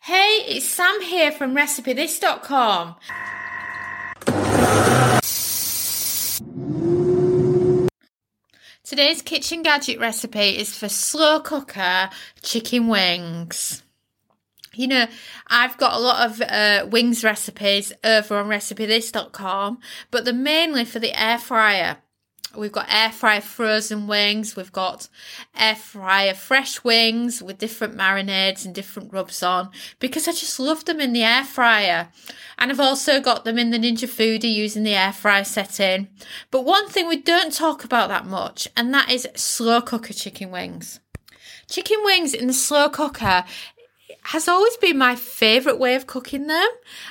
Hey, it's Sam here from RecipeThis.com. Today's kitchen gadget recipe is for slow cooker chicken wings. You know, I've got a lot of uh, wings recipes over on RecipeThis.com, but they're mainly for the air fryer. We've got air fryer frozen wings. We've got air fryer fresh wings with different marinades and different rubs on because I just love them in the air fryer. And I've also got them in the Ninja Foodi using the air fryer setting. But one thing we don't talk about that much, and that is slow cooker chicken wings. Chicken wings in the slow cooker has always been my favourite way of cooking them.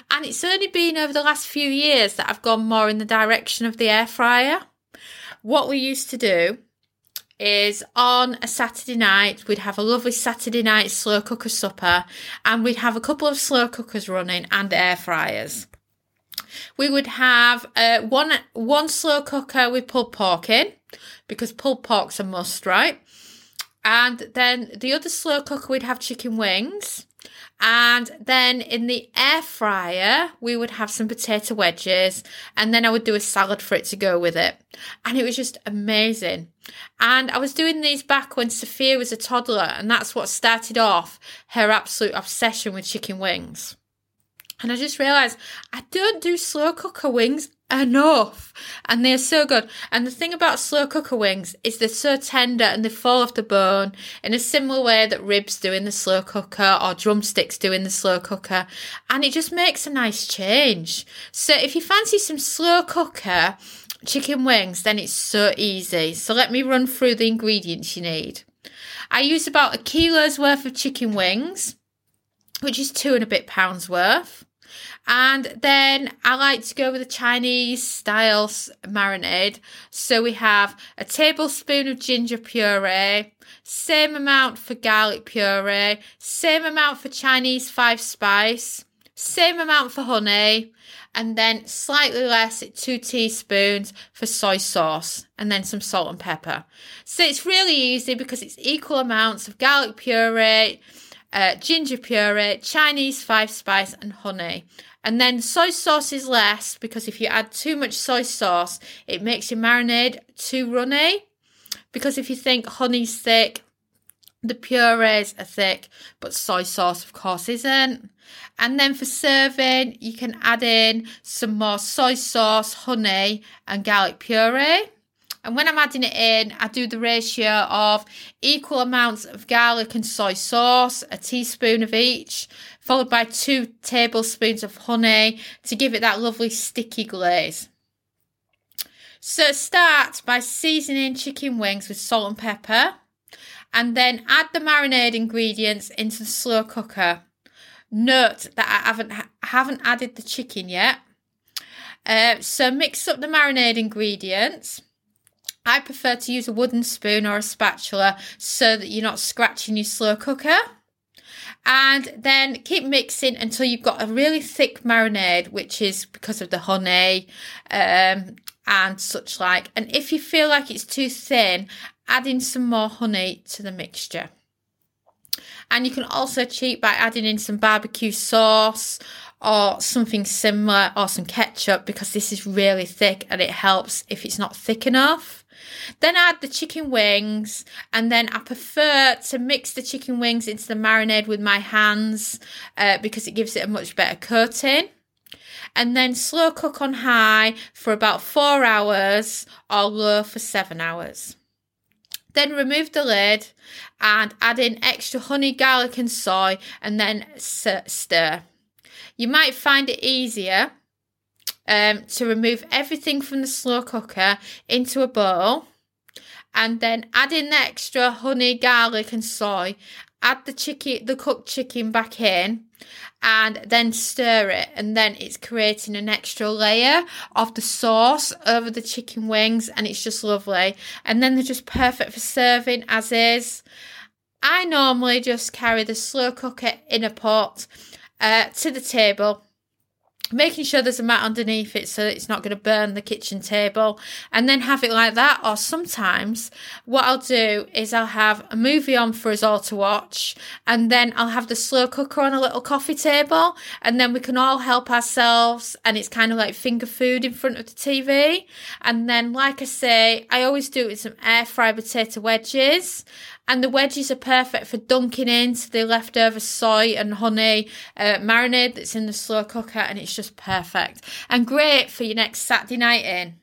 And it's only been over the last few years that I've gone more in the direction of the air fryer what we used to do is on a Saturday night, we'd have a lovely Saturday night slow cooker supper and we'd have a couple of slow cookers running and air fryers. We would have uh, one one slow cooker with pulled pork in because pulled pork's a must, right? And then the other slow cooker we'd have chicken wings. And then in the air fryer, we would have some potato wedges, and then I would do a salad for it to go with it. And it was just amazing. And I was doing these back when Sophia was a toddler, and that's what started off her absolute obsession with chicken wings. And I just realised I don't do slow cooker wings enough. And they're so good. And the thing about slow cooker wings is they're so tender and they fall off the bone in a similar way that ribs do in the slow cooker or drumsticks do in the slow cooker. And it just makes a nice change. So if you fancy some slow cooker chicken wings, then it's so easy. So let me run through the ingredients you need. I use about a kilo's worth of chicken wings, which is two and a bit pounds worth. And then I like to go with a Chinese style marinade. So we have a tablespoon of ginger puree, same amount for garlic puree, same amount for Chinese five spice, same amount for honey, and then slightly less at two teaspoons for soy sauce, and then some salt and pepper. So it's really easy because it's equal amounts of garlic puree, uh, ginger puree, Chinese five spice, and honey. And then soy sauce is less because if you add too much soy sauce, it makes your marinade too runny. Because if you think honey's thick, the purees are thick, but soy sauce, of course, isn't. And then for serving, you can add in some more soy sauce, honey, and garlic puree. And when I'm adding it in, I do the ratio of equal amounts of garlic and soy sauce, a teaspoon of each, followed by two tablespoons of honey to give it that lovely sticky glaze. So start by seasoning chicken wings with salt and pepper and then add the marinade ingredients into the slow cooker. Note that I haven't haven't added the chicken yet. Uh, so mix up the marinade ingredients I prefer to use a wooden spoon or a spatula so that you're not scratching your slow cooker. And then keep mixing until you've got a really thick marinade, which is because of the honey um, and such like. And if you feel like it's too thin, add in some more honey to the mixture. And you can also cheat by adding in some barbecue sauce or something similar or some ketchup because this is really thick and it helps if it's not thick enough. Then add the chicken wings, and then I prefer to mix the chicken wings into the marinade with my hands uh, because it gives it a much better coating. And then slow cook on high for about four hours or low for seven hours. Then remove the lid and add in extra honey, garlic, and soy, and then stir. You might find it easier um, to remove everything from the slow cooker into a bowl and then add in the extra honey, garlic, and soy. Add the chicken, the cooked chicken back in, and then stir it. And then it's creating an extra layer of the sauce over the chicken wings, and it's just lovely. And then they're just perfect for serving as is. I normally just carry the slow cooker in a pot uh, to the table making sure there's a mat underneath it so it's not going to burn the kitchen table and then have it like that. Or sometimes what I'll do is I'll have a movie on for us all to watch and then I'll have the slow cooker on a little coffee table and then we can all help ourselves and it's kind of like finger food in front of the TV and then like I say I always do it with some air fry potato wedges and the wedges are perfect for dunking into the leftover soy and honey uh, marinade that's in the slow cooker, and it's just perfect and great for your next Saturday night in.